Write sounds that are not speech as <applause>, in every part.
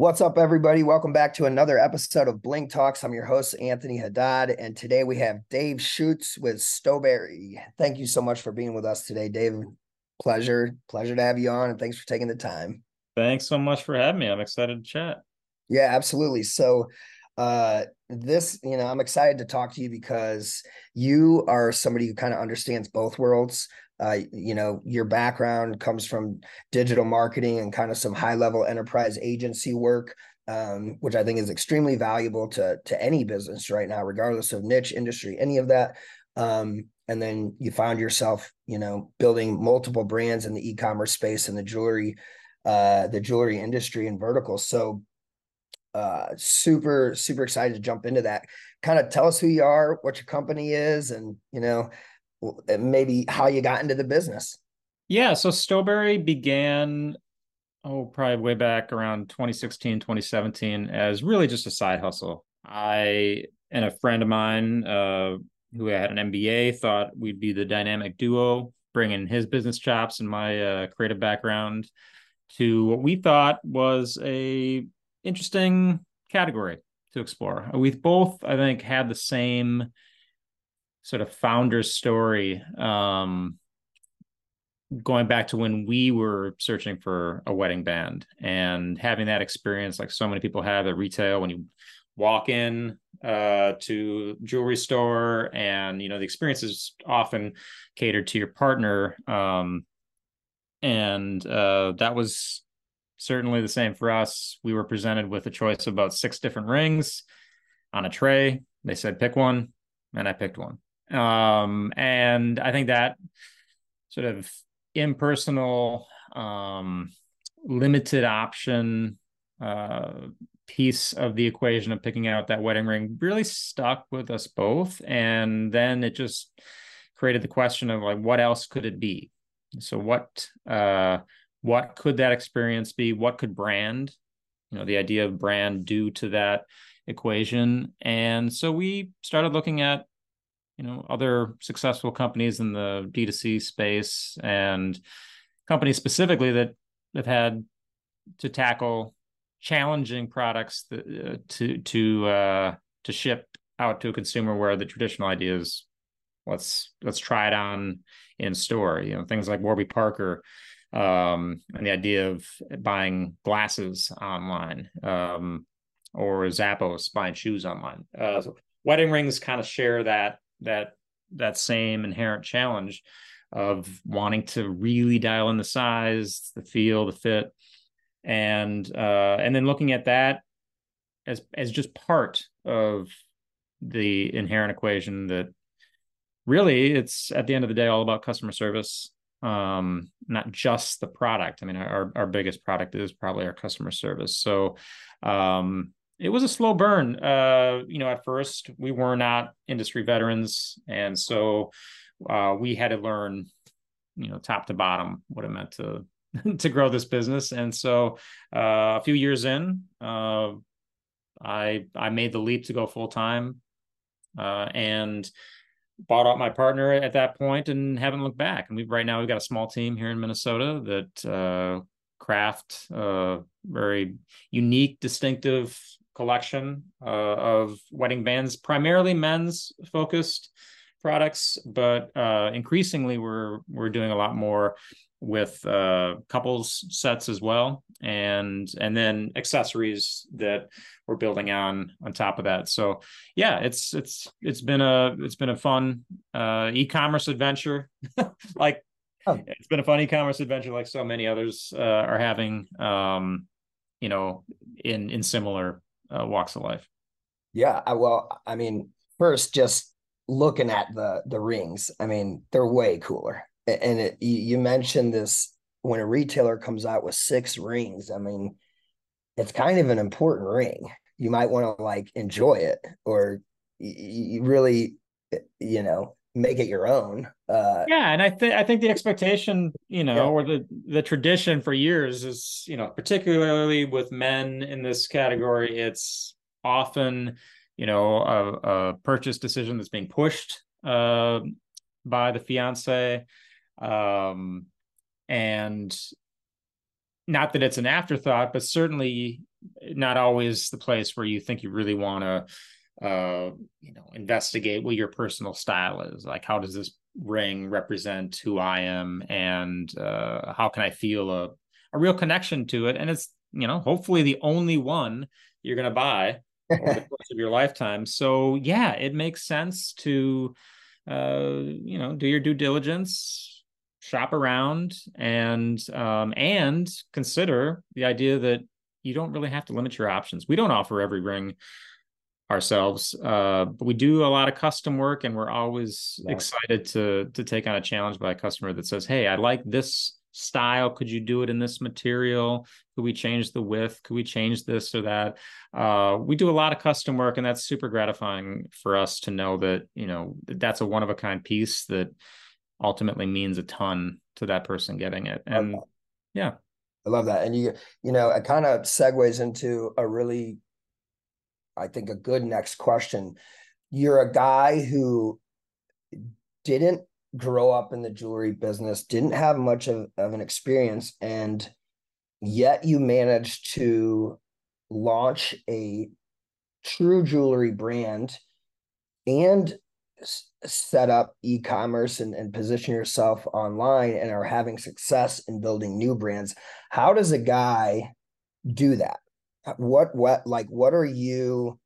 What's up, everybody? Welcome back to another episode of Bling Talks. I'm your host, Anthony Haddad, and today we have Dave Schutz with Stoberi. Thank you so much for being with us today, Dave. Pleasure, pleasure to have you on, and thanks for taking the time. Thanks so much for having me. I'm excited to chat. Yeah, absolutely. So, uh, this, you know, I'm excited to talk to you because you are somebody who kind of understands both worlds. Uh, you know, your background comes from digital marketing and kind of some high level enterprise agency work, um, which I think is extremely valuable to to any business right now, regardless of niche, industry, any of that. Um, and then you found yourself, you know, building multiple brands in the e-commerce space and the jewelry, uh, the jewelry industry and verticals. So, uh, super super excited to jump into that. Kind of tell us who you are, what your company is, and you know maybe how you got into the business. Yeah, so Stoberi began oh probably way back around 2016 2017 as really just a side hustle. I and a friend of mine uh, who had an MBA thought we'd be the dynamic duo, bringing his business chops and my uh, creative background to what we thought was a interesting category to explore. We both, I think, had the same sort of founder story um, going back to when we were searching for a wedding band and having that experience like so many people have at retail when you walk in uh, to jewelry store and you know the experience is often catered to your partner um, and uh, that was certainly the same for us. We were presented with a choice of about six different rings on a tray. They said pick one and i picked one um, and I think that sort of impersonal, um, limited option uh, piece of the equation of picking out that wedding ring really stuck with us both. And then it just created the question of like, what else could it be? So what uh, what could that experience be? What could brand, you know, the idea of brand do to that equation? And so we started looking at you know other successful companies in the D2C space and companies specifically that have had to tackle challenging products that, uh, to to uh, to ship out to a consumer where the traditional idea is let's let's try it on in store you know things like warby parker um, and the idea of buying glasses online um, or zappos buying shoes online. Uh, wedding rings kind of share that that that same inherent challenge of wanting to really dial in the size, the feel, the fit, and uh, and then looking at that as as just part of the inherent equation that really it's at the end of the day all about customer service um not just the product. I mean our our biggest product is probably our customer service. So um it was a slow burn. Uh, you know, at first we were not industry veterans, and so uh, we had to learn, you know, top to bottom what it meant to <laughs> to grow this business. And so uh, a few years in, uh, I I made the leap to go full time, uh, and bought out my partner at that point and haven't looked back. And we right now we've got a small team here in Minnesota that uh, craft uh, very unique, distinctive collection uh, of wedding bands, primarily men's focused products, but uh, increasingly we're we're doing a lot more with uh, couples sets as well, and and then accessories that we're building on on top of that. So yeah, it's it's it's been a it's been a fun uh, e-commerce adventure, <laughs> like. Oh. It's been a fun e-commerce adventure, like so many others uh, are having. Um, you know, in in similar uh, walks of life. Yeah, I, well, I mean, first, just looking at the the rings, I mean, they're way cooler. And it, you mentioned this when a retailer comes out with six rings. I mean, it's kind of an important ring. You might want to like enjoy it, or you really, you know, make it your own. Uh, yeah, and I think I think the expectation, you know, yeah. or the the tradition for years is, you know, particularly with men in this category, it's often, you know, a, a purchase decision that's being pushed uh, by the fiance, um, and not that it's an afterthought, but certainly not always the place where you think you really want to uh you know investigate what your personal style is. Like how does this ring represent who i am? And uh how can i feel a, a real connection to it? And it's you know hopefully the only one you're going to buy over the <laughs> course of your lifetime. So yeah it makes sense to uh you know do your due diligence shop around and um and consider the idea that you don't really have to limit your options. We don't offer every ring ourselves, uh, but we do a lot of custom work, and we're always yeah. excited to to take on a challenge by a customer that says, "Hey, I like this style. Could you do it in this material? Could we change the width? Could we change this or that?" Uh, we do a lot of custom work, and that's super gratifying for us to know that you know that's a one of a kind piece that ultimately means a ton to that person getting it. And yeah. I love that. And you, you know, it kind of segues into a really, I think, a good next question. You're a guy who didn't grow up in the jewelry business, didn't have much of, of an experience, and yet you managed to launch a true jewelry brand and set up e-commerce and, and position yourself online and are having success in building new brands how does a guy do that what what like what are you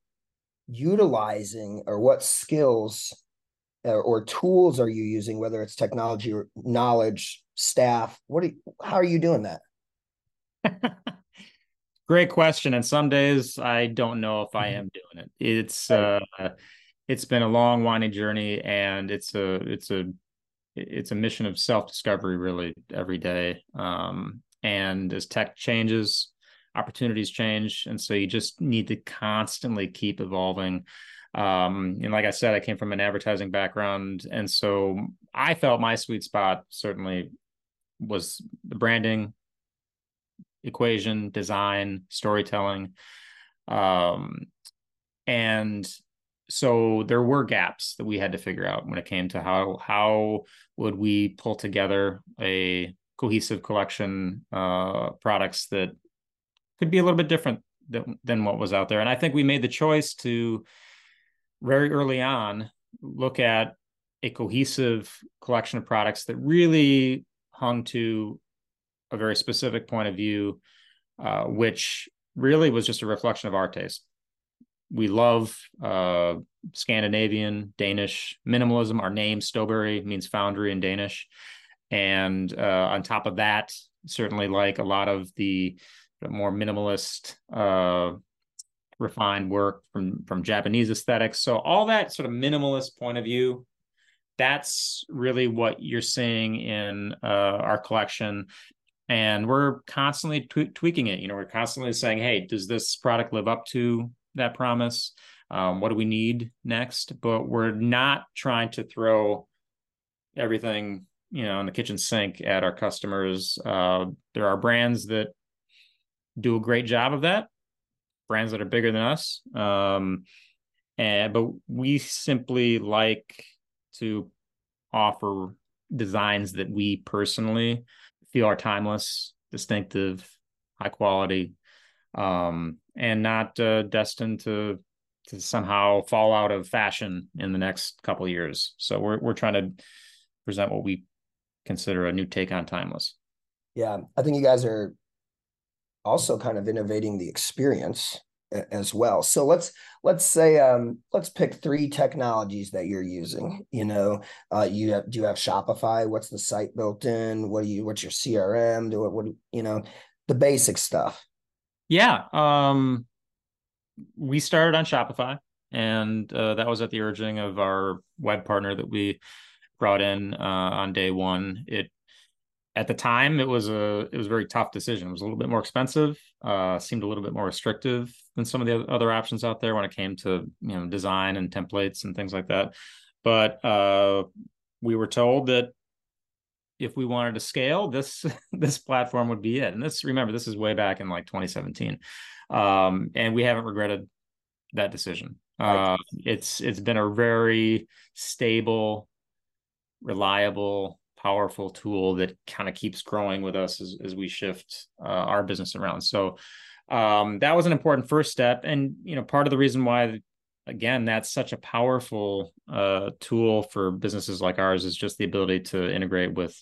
utilizing or what skills or, or tools are you using whether it's technology or knowledge staff? What are you, how are you doing that? <laughs> Great question and some days i don't know if i mm-hmm. am doing it. It's uh it's been a long winding journey and it's a it's a it's a mission of self-discovery really every day. Um, and as tech changes opportunities change and so you just need to constantly keep evolving. Um, and like i said i came from an advertising background and so i felt my sweet spot certainly was the branding equation design storytelling. Um, and so there were gaps that we had to figure out when it came to how how would we pull together a cohesive collection uh products that could be a little bit different than, than what was out there. And i think we made the choice to very early on look at a cohesive collection of products that really hung to a very specific point of view uh, which really was just a reflection of our taste. We love uh, Scandinavian, Danish minimalism. Our name Stoberi means foundry in Danish, and uh, on top of that, certainly like a lot of the more minimalist, uh, refined work from from Japanese aesthetics. So all that sort of minimalist point of view, that's really what you're seeing in uh, our collection and we're constantly tweaking it you know we're constantly saying hey does this product live up to that promise. Um, what do we need next? But we're not trying to throw everything, you know, in the kitchen sink at our customers. Uh, there are brands that do a great job of that, brands that are bigger than us. Um, and but we simply like to offer designs that we personally feel are timeless, distinctive, high quality, um, and not uh, destined to to somehow fall out of fashion in the next couple years. So we're we're trying to present what we consider a new take on timeless. Yeah, I think you guys are also kind of innovating the experience as well. So let's let's say um let's pick three technologies that you're using. You know, uh you have do you have Shopify? What's the site built in? What do you what's your CRM? Do what what you know, the basic stuff. Yeah. Um, we started on Shopify, and uh, that was at the urging of our web partner that we brought in uh, on day one. It at the time it was a it was a very tough decision. It was a little bit more expensive, uh, seemed a little bit more restrictive than some of the other options out there when it came to you know design and templates and things like that. But uh, we were told that if we wanted to scale, this <laughs> this platform would be it. And this, remember, this is way back in like 2017, um, and we haven't regretted that decision. Uh, it's it's been a very stable, reliable, powerful tool that kind of keeps growing with us as, as we shift uh, our business around. So um, that was an important first step. And, you know, part of the reason why, again, that's such a powerful uh, tool for businesses like ours is just the ability to integrate with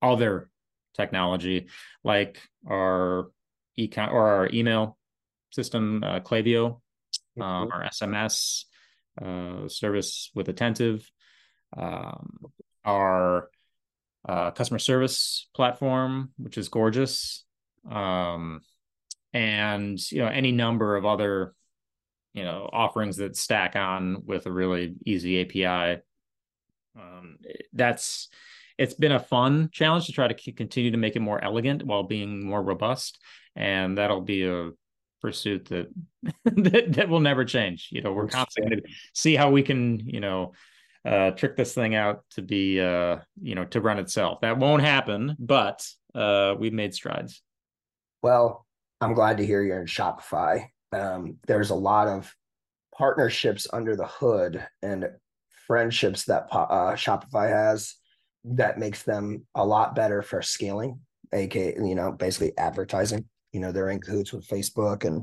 other technology like our econ or our email system, uh, Klaviyo, um, mm-hmm. our SMS uh, service with Attentive, um, our uh, customer service platform, which is gorgeous, um, and you know any number of other you know offerings that stack on with a really easy API. Um, that's it's been a fun challenge to try to continue to make it more elegant while being more robust, and that'll be a pursuit that <laughs> that, that will never change. You know, we're constantly to see how we can you know uh, trick this thing out to be uh, you know to run itself. That won't happen, but uh, we've made strides. Well, I'm glad to hear you're in Shopify. Um, there's a lot of partnerships under the hood and friendships that uh, Shopify has that makes them a lot better for scaling, aka you know basically advertising. You know they're in cahoots with Facebook and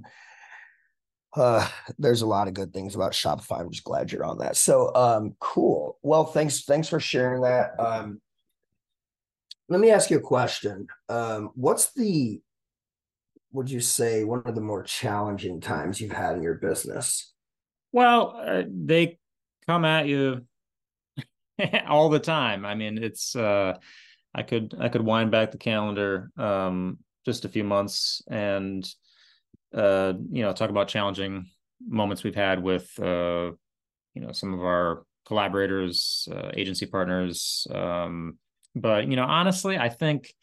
uh there's a lot of good things about shopify i'm just glad you're on that. So um cool. Well thanks thanks for sharing that. Um let me ask you a question. Um what's the would you say one of the more challenging times you've had in your business? Well uh, they come at you <laughs> all the time. I mean it's uh i could i could wind back the calendar um just a few months and uh, you know, talk about challenging moments we've had with, uh, you know, some of our collaborators, uh, agency partners. Um, but you know, honestly, I think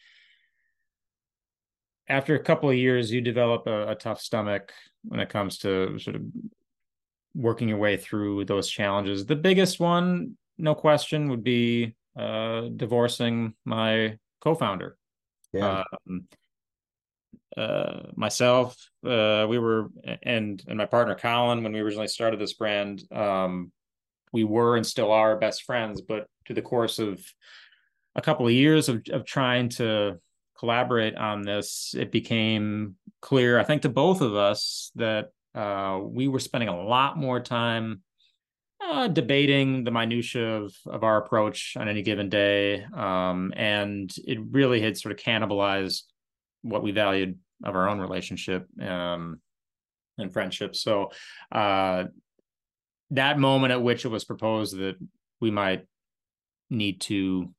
after a couple of years, you develop a, a tough stomach when it comes to sort of working your way through those challenges. The biggest one, no question, would be uh, divorcing my co-founder. Yeah. Um, uh, myself, uh, we were, and and my partner Colin, when we originally started this brand, um, we were and still are best friends. But through the course of a couple of years of of trying to collaborate on this, it became clear, I think, to both of us that uh, we were spending a lot more time uh, debating the minutia of of our approach on any given day, um, and it really had sort of cannibalized what we valued of our own relationship um, and friendship. So uh, that moment at which it was proposed that we might need to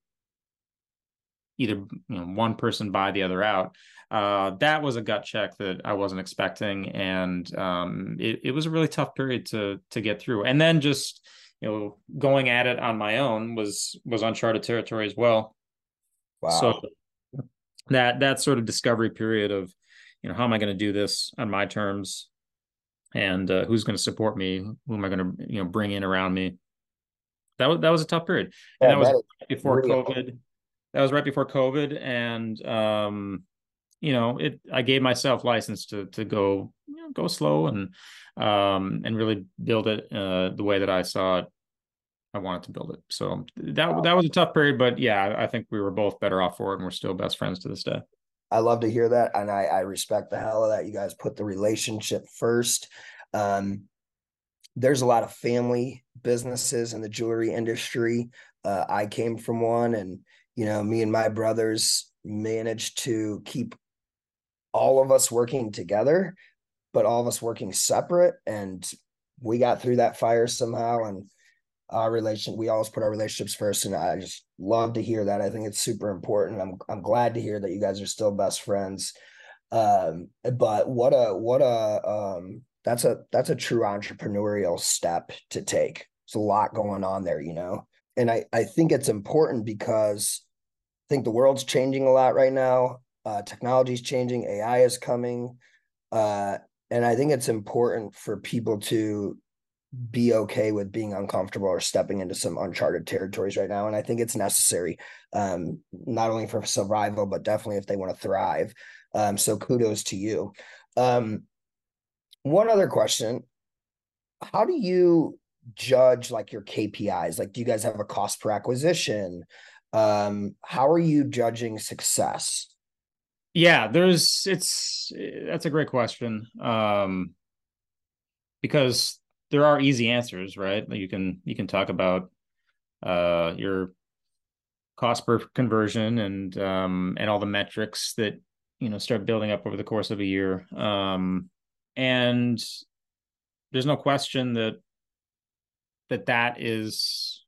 either you know one person buy the other out uh, that was a gut check that i wasn't expecting. And um, it, it was a really tough period to to get through. And then just you know going at it on my own was was uncharted territory as well. Wow. so that that sort of discovery period of you know how am i going to do this on my terms? And uh, who's going to support me? Who am i going to you know bring in around me? That was that was a tough period. And yeah, that was right before really covid. Cool. that was right before covid and um you know it i gave myself license to to go you know, go slow and um and really build it uh the way that i saw it I wanted to build it. So that that was a tough period, but yeah, I think we were both better off for it, and we're still best friends to this day. I love to hear that, and I, I respect the hell of that. You guys put the relationship first. Um, there's a lot of family businesses in the jewelry industry. Uh, I came from one, and you know, me and my brothers managed to keep all of us working together, but all of us working separate, and we got through that fire somehow. And our relation we always put our relationships first and i just love to hear that. I think it's super important i'm i'm glad to hear that you guys are still best friends. Um but what a what a um that's a that's a true entrepreneurial step to take. There's a lot going on there you know? And i i think it's important because i think the world's changing a lot right now. Uh technology's changing. Ai is coming. Uh and i think it's important for people to be okay with being uncomfortable or stepping into some uncharted territories right now. And I think it's necessary, um, not only for survival, but definitely if they want to thrive. Um, so kudos to you. Um, one other question How do you judge like your KPIs? Like, do you guys have a cost per acquisition? Um, how are you judging success? Yeah, there's it's that's a great question. Um because there are easy answers, right? You can you can talk about uh your cost per conversion and um and all the metrics that you know start building up over the course of a year. Um and there's no question that that that is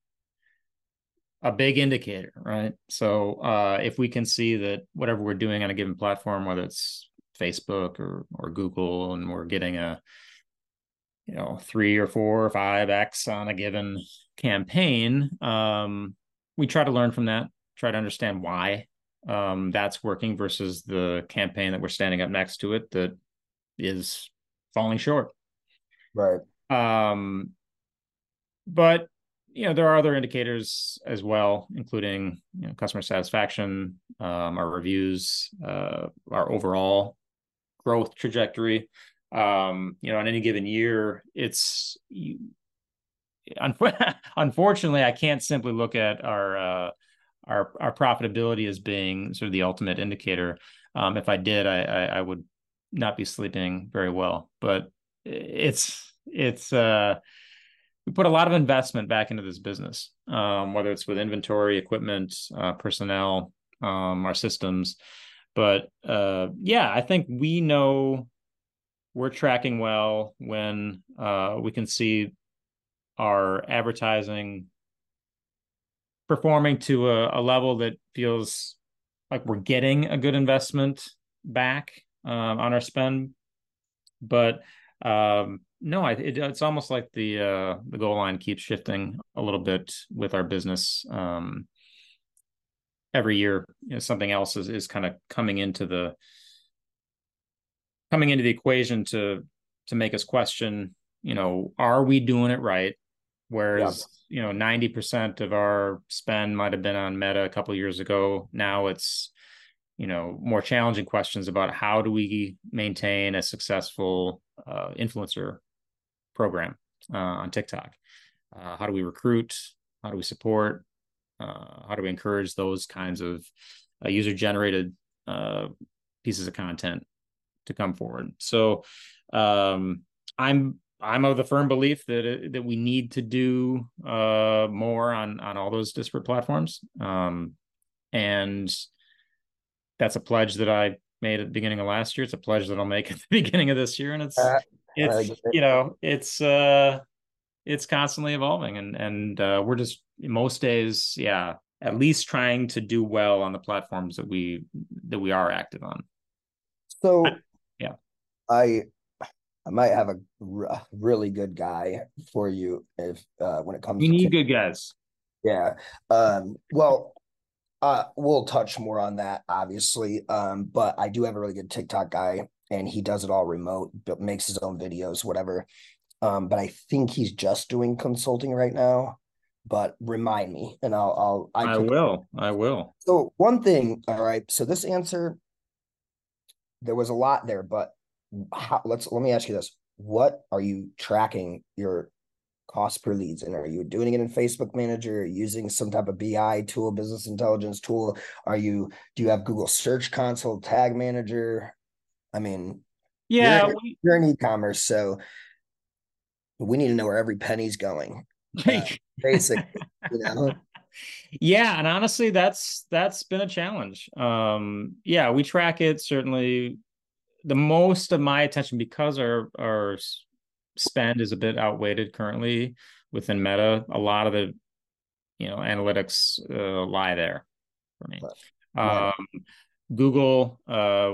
a big indicator, right? So uh, if we can see that whatever we're doing on a given platform, whether it's Facebook or or Google, and we're getting a you know three or four or five x on a given campaign, um, we try to learn from that, try to understand why um, that's working versus the campaign that we're standing up next to it that is falling short. Right. Um, but you know there are other indicators as well, including you know, customer satisfaction, um, our reviews, uh, our overall growth trajectory. Um, you know, in any given year, it's you, <laughs> unfortunately I can't simply look at our uh, our our profitability as being sort of the ultimate indicator. Um, if I did, I, I, I would not be sleeping very well. But it's it's uh we put a lot of investment back into this business, um, whether it's with inventory, equipment, uh, personnel, um, our systems. But uh, yeah, I think we know we're tracking well when uh, we can see our advertising performing to a, a, level that feels like we're getting a good investment back um, on our spend. But um, no, I, it, it's almost like the uh, the goal line keeps shifting a little bit with our business. Um, every year, you know, something else is is kind of coming into the coming into the equation to to make us question. You know, are we doing it right? Whereas yeah. you know, ninety percent of our spend might have been on Meta a couple years ago. Now it's you know more challenging questions about how do we maintain a successful uh, influencer program uh, on TikTok? Uh, how do we recruit? How do we support? Uh, how do we encourage those kinds of uh, user generated uh, pieces of content to come forward? So um, I'm I'm of the firm belief that it, that we need to do uh, more on on all those disparate platforms, um, and that's a pledge that I made at the beginning of last year. It's a pledge that I'll make <laughs> at the beginning of this year, and it's uh, it's you know it's uh it's constantly evolving, and and uh, we're just most days, yeah, at least trying to do well on the platforms that we that we are active on. So, yeah, I I might have a really good guy for you if uh, when it comes. To You need good guys. Yeah. Um. Well, uh, we'll touch more on that, obviously. Um, but I do have a really good TikTok guy, and he does it all remote, but makes his own videos, whatever. Um, but I think he's just doing consulting right now. But remind me, and I'll I'll I, I will I will. So one thing, all right. So this answer, there was a lot there, but how, let's let me ask you this: What are you tracking your cost per leads? And are you doing it in facebook manager? Using some type of bi tool business intelligence tool? Are you do you have google search console tag manager? I mean yeah you're, we, you're in e-commerce so we need to know where every penny's going. <laughs> Uh, basically you know? Yeah and honestly that's that's been a challenge. Um yeah we track it certainly the most of my attention because our our spend is a bit outweighted currently within Meta. A lot of the you know analytics uh, lie there for me. Um, Google, uh,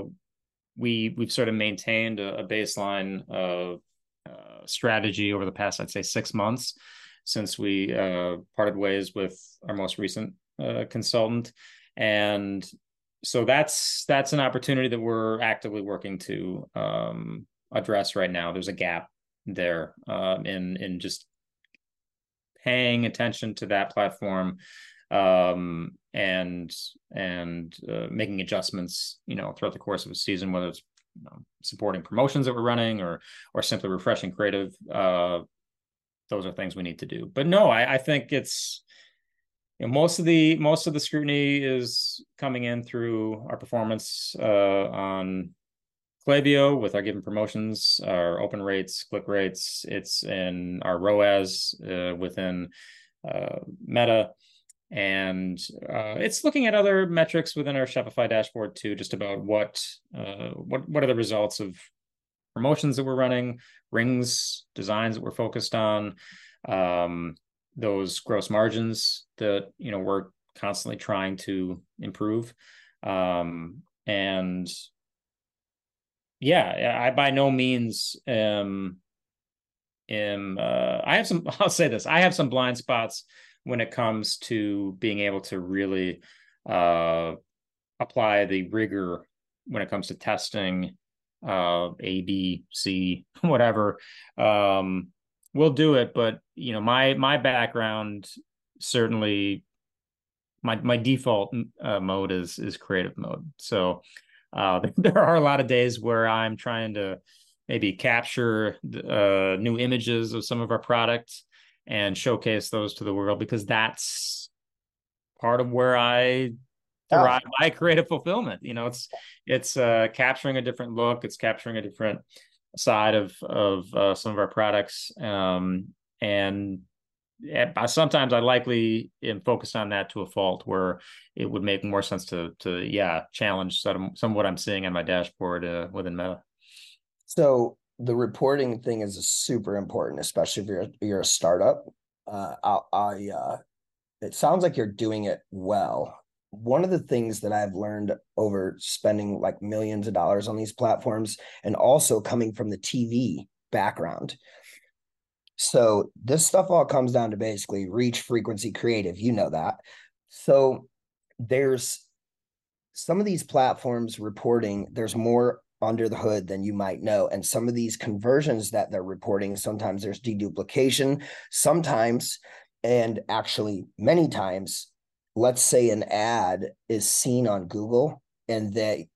we we've sort of maintained a, a baseline of uh, strategy over the past, I'd say, six months since we uh, parted ways with our most recent uh, consultant, and so that's that's an opportunity that we're actively working to um, address right now. There's a gap there um, in in just paying attention to that platform um, and and uh, making adjustments you know throughout the course of a season whether it's you know, supporting promotions that we're running or or simply refreshing creative uh, those are things we need to do but no I, I think it's you know, most of the most of the scrutiny is coming in through our performance uh, on Klaviyo with our given promotions, our open rates, click rates. It's in our ROAS uh, within uh, Meta, and uh, it's looking at other metrics within our Shopify dashboard too, just about what uh, what what are the results of promotions that we're running, rings, designs that we're focused on. Um, those gross margins that you know we're constantly trying to improve. Um and yeah i by no means um am uh i have some <laughs> i'll say this i have some blind spots when it comes to being able to really uh apply the rigor when it comes to testing uh a b c <laughs> whatever. Um we'll do it but you know my my background certainly my my default uh, mode is is creative mode. So uh, <laughs> there are a lot of days where i'm trying to maybe capture uh, new images of some of our products and showcase those to the world because that's part of where i derive oh. my creative fulfillment. You know it's it's uh, capturing a different look. It's capturing a different side of of uh, some of our products um, and sometimes I likely am focused on that to a fault where it would make more sense to to yeah challenge some some of what I'm seeing on my dashboard uh, within Meta. So the reporting thing is super important, especially if you're you're a startup. Uh, I, I uh, it sounds like you're doing it well one of the things that I've learned over spending like millions of dollars on these platforms and also coming from the TV background. So this stuff all comes down to basically reach, frequency, creative. You know that. So there's some of these platforms reporting, there's more under the hood than you might know. And some of these conversions that they're reporting, sometimes there's deduplication, sometimes, and actually many times, let's say an ad is seen on Google and they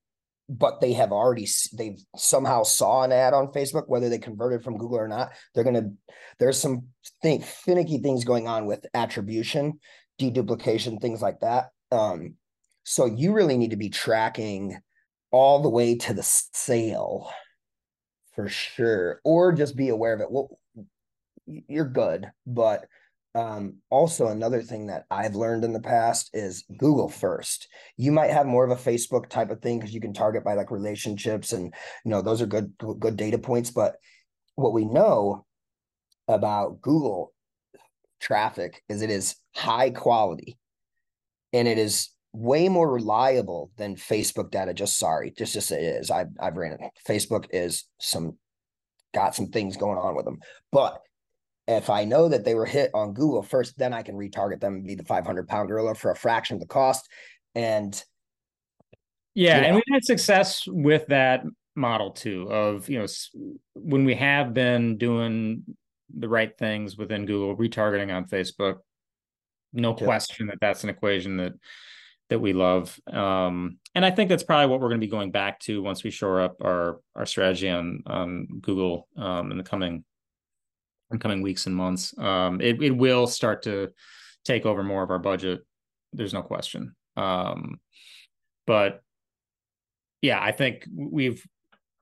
but they have already they've somehow saw an ad on Facebook whether they converted from Google or not they're going to there's some finicky things going on with attribution deduplication things like that. Um so you really need to be tracking all the way to the sale for sure or just be aware of it. Well you're good but um, also another thing that I've learned in the past is Google first. You might have more of a Facebook type of thing because you can target by like relationships and you know those are good good data points. But what we know about Google traffic is it is high quality and it is way more reliable than Facebook data. Just sorry, just just it is. I've I've ran it. Facebook is some got some things going on with them, but if I know that they were hit on Google first, then I can retarget them and be the 500 pound gorilla for a fraction of the cost. And yeah, you know, and we've had success with that model too. Of you know, when we have been doing the right things within Google, retargeting on Facebook, no yeah. question that that's an equation that that we love. Um, and I think that's probably what we're going to be going back to once we shore up our our strategy on on Google um, in the coming in coming weeks and months. Um, it it will start to take over more of our budget. There's no question. Um, but yeah, I think we've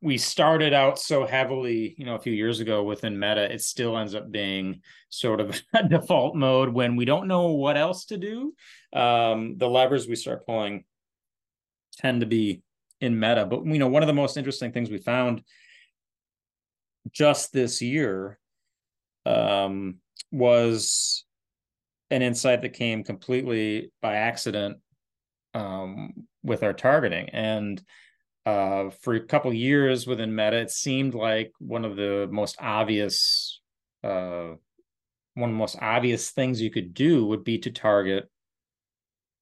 we started out so heavily, you know, a few years ago within Meta. It still ends up being sort of <laughs> a default mode when we don't know what else to do. Um, the levers we start pulling tend to be in Meta. But you know, one of the most interesting things we found just this year um, was an insight that came completely by accident um, with our targeting. And uh, for a couple years within Meta, it seemed like one of the most obvious, uh, one of the most obvious things you could do would be to target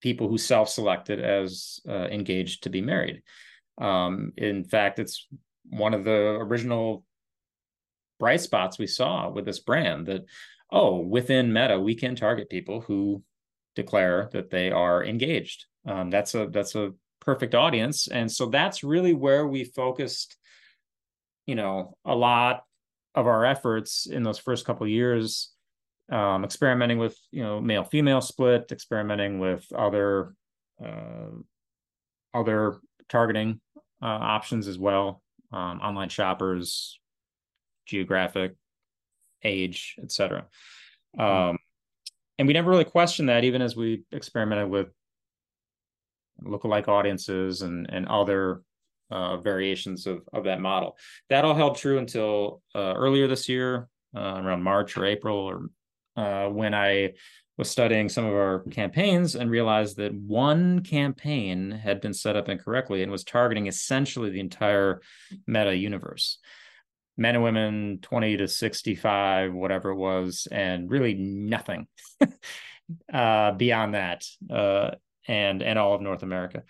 people who self-selected as uh, engaged to be married. Um, in fact, it's one of the original bright spots we saw with this brand that oh within meta we can target people who declare that they are engaged. Um, that's a that's a perfect audience. And so that's really where we focused you know a lot of our efforts in those first couple years um, experimenting with you know male female split, experimenting with other uh, other targeting uh, options as well, um, online shoppers, geographic, age, etc. Hmm. Um, and we never really questioned that, even as we experimented with lookalike audiences and and other uh, variations of of that model. That all held true until uh, earlier this year, uh, around March or April, or uh, when I was studying some of our campaigns and realized that one campaign had been set up incorrectly and was targeting essentially the entire meta universe men and women 20 to 65 whatever it was and really nothing <laughs> uh, beyond that uh, and and all of north america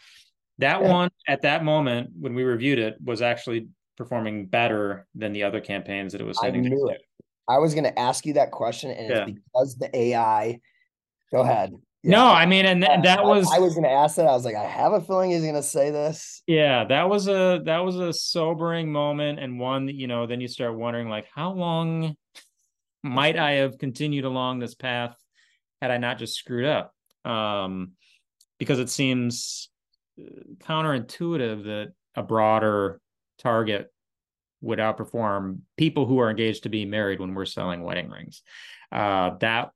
that yeah. one at that moment when we reviewed it was actually performing better than the other campaigns that it was I knew it. I was going to ask you that question, and yeah. it's because the AI. Go ahead. Yeah. No, I mean, and th- that was I, I was going to ask that. I was like, I have a feeling he's going to say this. Yeah, that was a that was a sobering moment, and one that you know, then you start wondering, like, how long might I have continued along this path had I not just screwed up? Um, because it seems uh, counterintuitive that a broader target would outperform people who are engaged to be married when we're selling wedding rings. Uh, that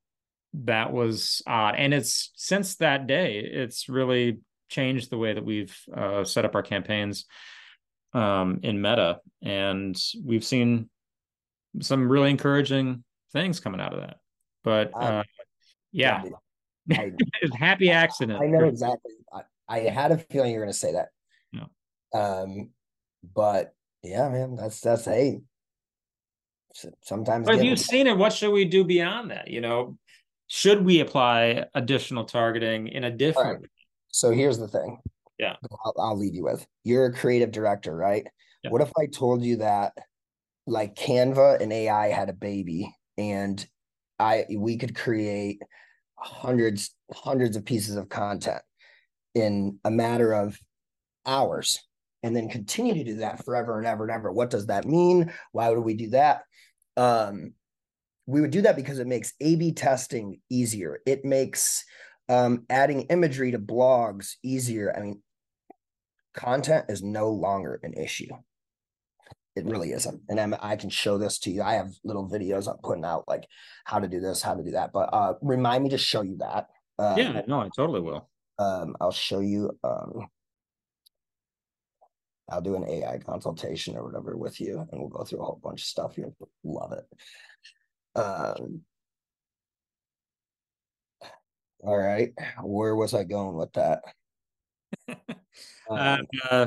that was odd. And it's since that day, it's really changed the way that we've uh, set up our campaigns um, in Meta, and we've seen some really encouraging things coming out of that. But uh, yeah, I, <laughs> happy accident. I know exactly. I, I had a feeling you were going to say that. Yeah. Um, but yeah, man, that's that's hey. Sometimes, but if you've seen it, what should we do beyond that? You know, should we apply additional targeting in a different right. so here's the thing. Yeah. I'll, I'll, leave you with. You're a creative director right? Yeah. what if i told you that like canva and ai had a baby and i we could create hundreds hundreds of pieces of content in a matter of hours and then continue to do that forever and ever and ever? What does that mean? Why would we do that? Um we would do that because it makes A B testing easier. It makes um, adding imagery to blogs easier. I mean, content is no longer an issue. It really isn't. And I'm, i can show this to you. I have little videos I'm putting out like how to do this, how to do that. But uh, remind me to show you that. Um, yeah, no, I totally will. Um, I'll show you. Um, I'll do an AI consultation or whatever with you, and we'll go through a whole bunch of stuff. You'll love it. Um, all right, where was I going with that? <laughs> um, uh,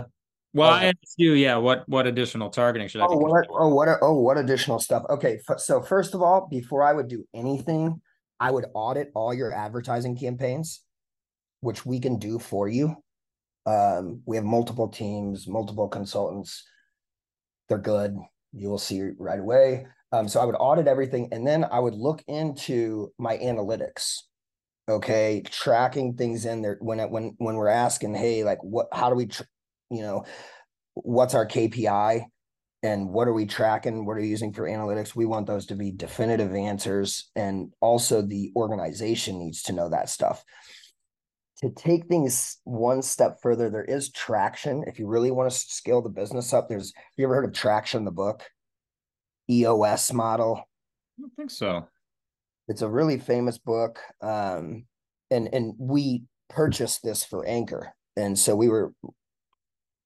well, I asked you, yeah. What what additional targeting should I? Oh, what, oh, what? Oh, what additional stuff? Okay, so first of all, before I would do anything, I would audit all your advertising campaigns, which we can do for you. Um, we have multiple teams, multiple consultants. They're good. You will see right away. Um, so I would audit everything and then I would look into my analytics. Okay, tracking things in there when it, when when we're asking, hey, like what how do we tr- you know, what's our KPI and what are we tracking? What are we using for analytics? We want those to be definitive answers. And also the organization needs to know that stuff. To take things one step further, there is traction. If you really want to scale the business up, there's you ever heard of traction the book? EOS model. I don't think so. It's a really famous book. Um, and and we purchased this for Anchor. And so we were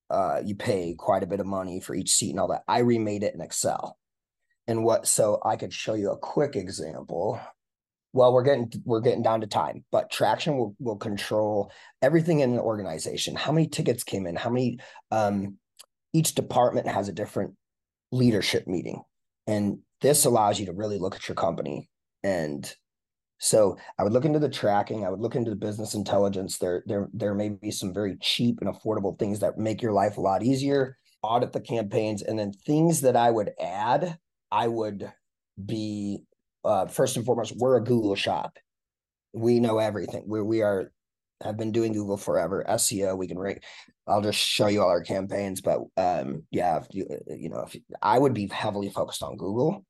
uh you pay quite a bit of money for each seat and all that. I remade it in Excel. And what so I could show you a quick example. Well, we're getting we're getting down to time, but traction will will control everything in an organization. How many tickets came in? How many um each department has a different leadership meeting and this allows you to really look at your company. And so I would look into the tracking, I would look into the business intelligence. There, there, there may be some very cheap and affordable things that make your life a lot easier. Audit the campaigns, and then things that I would add, I would be uh, first and foremost, we're a Google shop. We know everything. We we are have been doing Google forever. SEO, we can rank. I'll just show you all our campaigns, but um, yeah, if you you know, if I would be heavily focused on Google,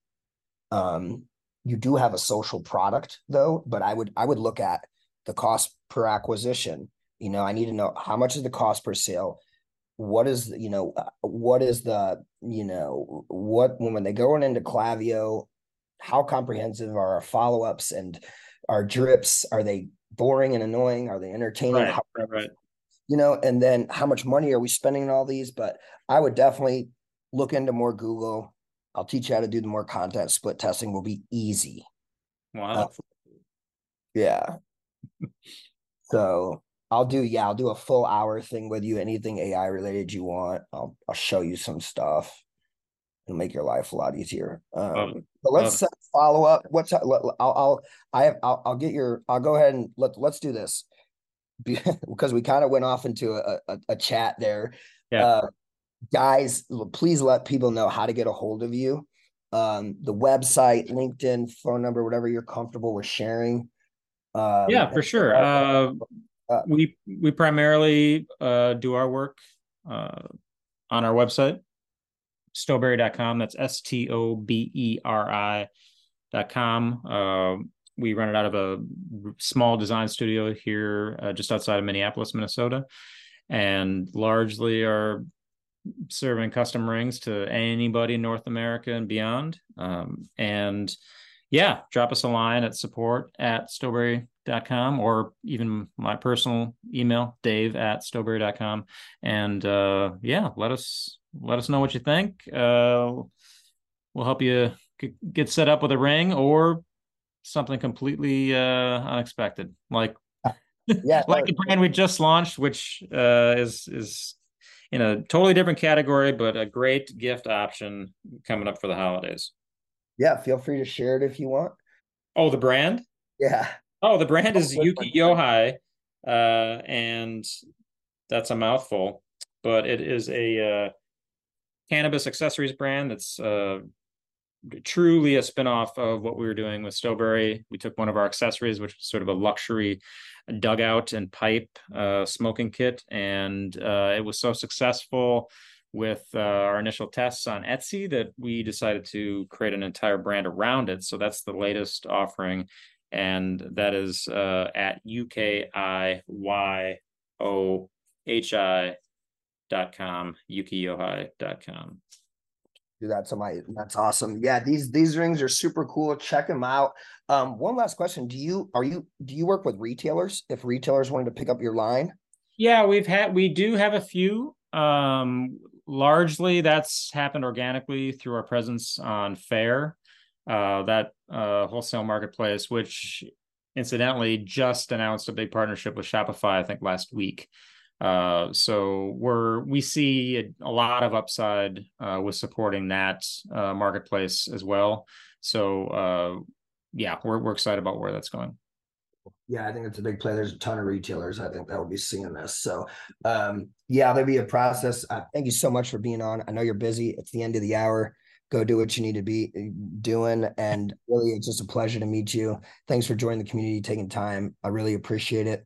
um, you do have a social product though, but I would I would look at the cost per acquisition. You know, I need to know how much is the cost per sale. What is you know uh, what is the you know what when they go into Klaviyo, how comprehensive are our follow ups and our drips? Are they boring and annoying? Are they entertaining? Right, how, right, right. You know, and then how much money are we spending on all these? But I would definitely look into more Google. I'll teach you how to do the more content split testing will be easy. Wow. Uh, yeah. so I'll do yeah, I'll do a full hour thing with you. Anything AI related you want, I'll I'll show you some stuff. It'll make your life a lot easier. Um, but let's follow up. What's I'll I'll I have I'll, I'll get your I'll go ahead and let let's do this <laughs> because we kind of went off into a, a, a chat there. Yeah. Uh, guys, please let people know how to get a hold of you. Um, the website, LinkedIn, phone number, whatever you're comfortable with sharing. Um, yeah, for sure. Uh, uh, we we primarily uh, do our work uh, on our website, stoberi.com. That's S T O B E R I dot com. Uh, we run it out of a small design studio here uh, just outside of Minneapolis, Minnesota, and largely are serving custom rings to anybody in North America and beyond. Um, and yeah, drop us a line at support at stoberi.com or even my personal email, dave at stoberi.com. And uh, yeah, let us let us know what you think. Uh, we'll help you get set up with a ring or something completely uh, unexpected, like <laughs> yeah, like the brand we just launched, which uh, is is in a totally different category, but a great gift option coming up for the holidays. Yeah, feel free to share it if you want. Oh, the brand? Yeah. Oh, the brand is Yuki Yohai, uh, and that's a mouthful, but it is a uh, cannabis accessories brand that's uh, truly a spinoff of what we were doing with Stoberi. We took one of our accessories, which was sort of a luxury dugout and pipe uh, smoking kit, and uh, it was so successful with uh, our initial tests on Etsy that we decided to create an entire brand around it. So that's the latest offering, and that is uh, at UKIYOHI dot com, yukiyohai dot com. Do that to my that's awesome. Yeah these these rings are super cool. Check them out. Um one last question. Do you are you do you work with retailers if retailers wanted to pick up your line? Yeah we've had we do have a few. Um largely that's happened organically through our presence on Faire, uh that uh wholesale marketplace which incidentally just announced a big partnership with shopify i think last week uh, so we're we see a, a lot of upside uh, with supporting that uh, marketplace as well. So uh, yeah, we're we're excited about where that's going. Yeah, I think it's a big play. There's a ton of retailers I think that will be seeing this. So um, yeah, there'll be a process. Uh, thank you so much for being on. I know you're busy. It's the end of the hour. Go do what you need to be doing. And really, it's just a pleasure to meet you. Thanks for joining the community, taking time. I really appreciate it.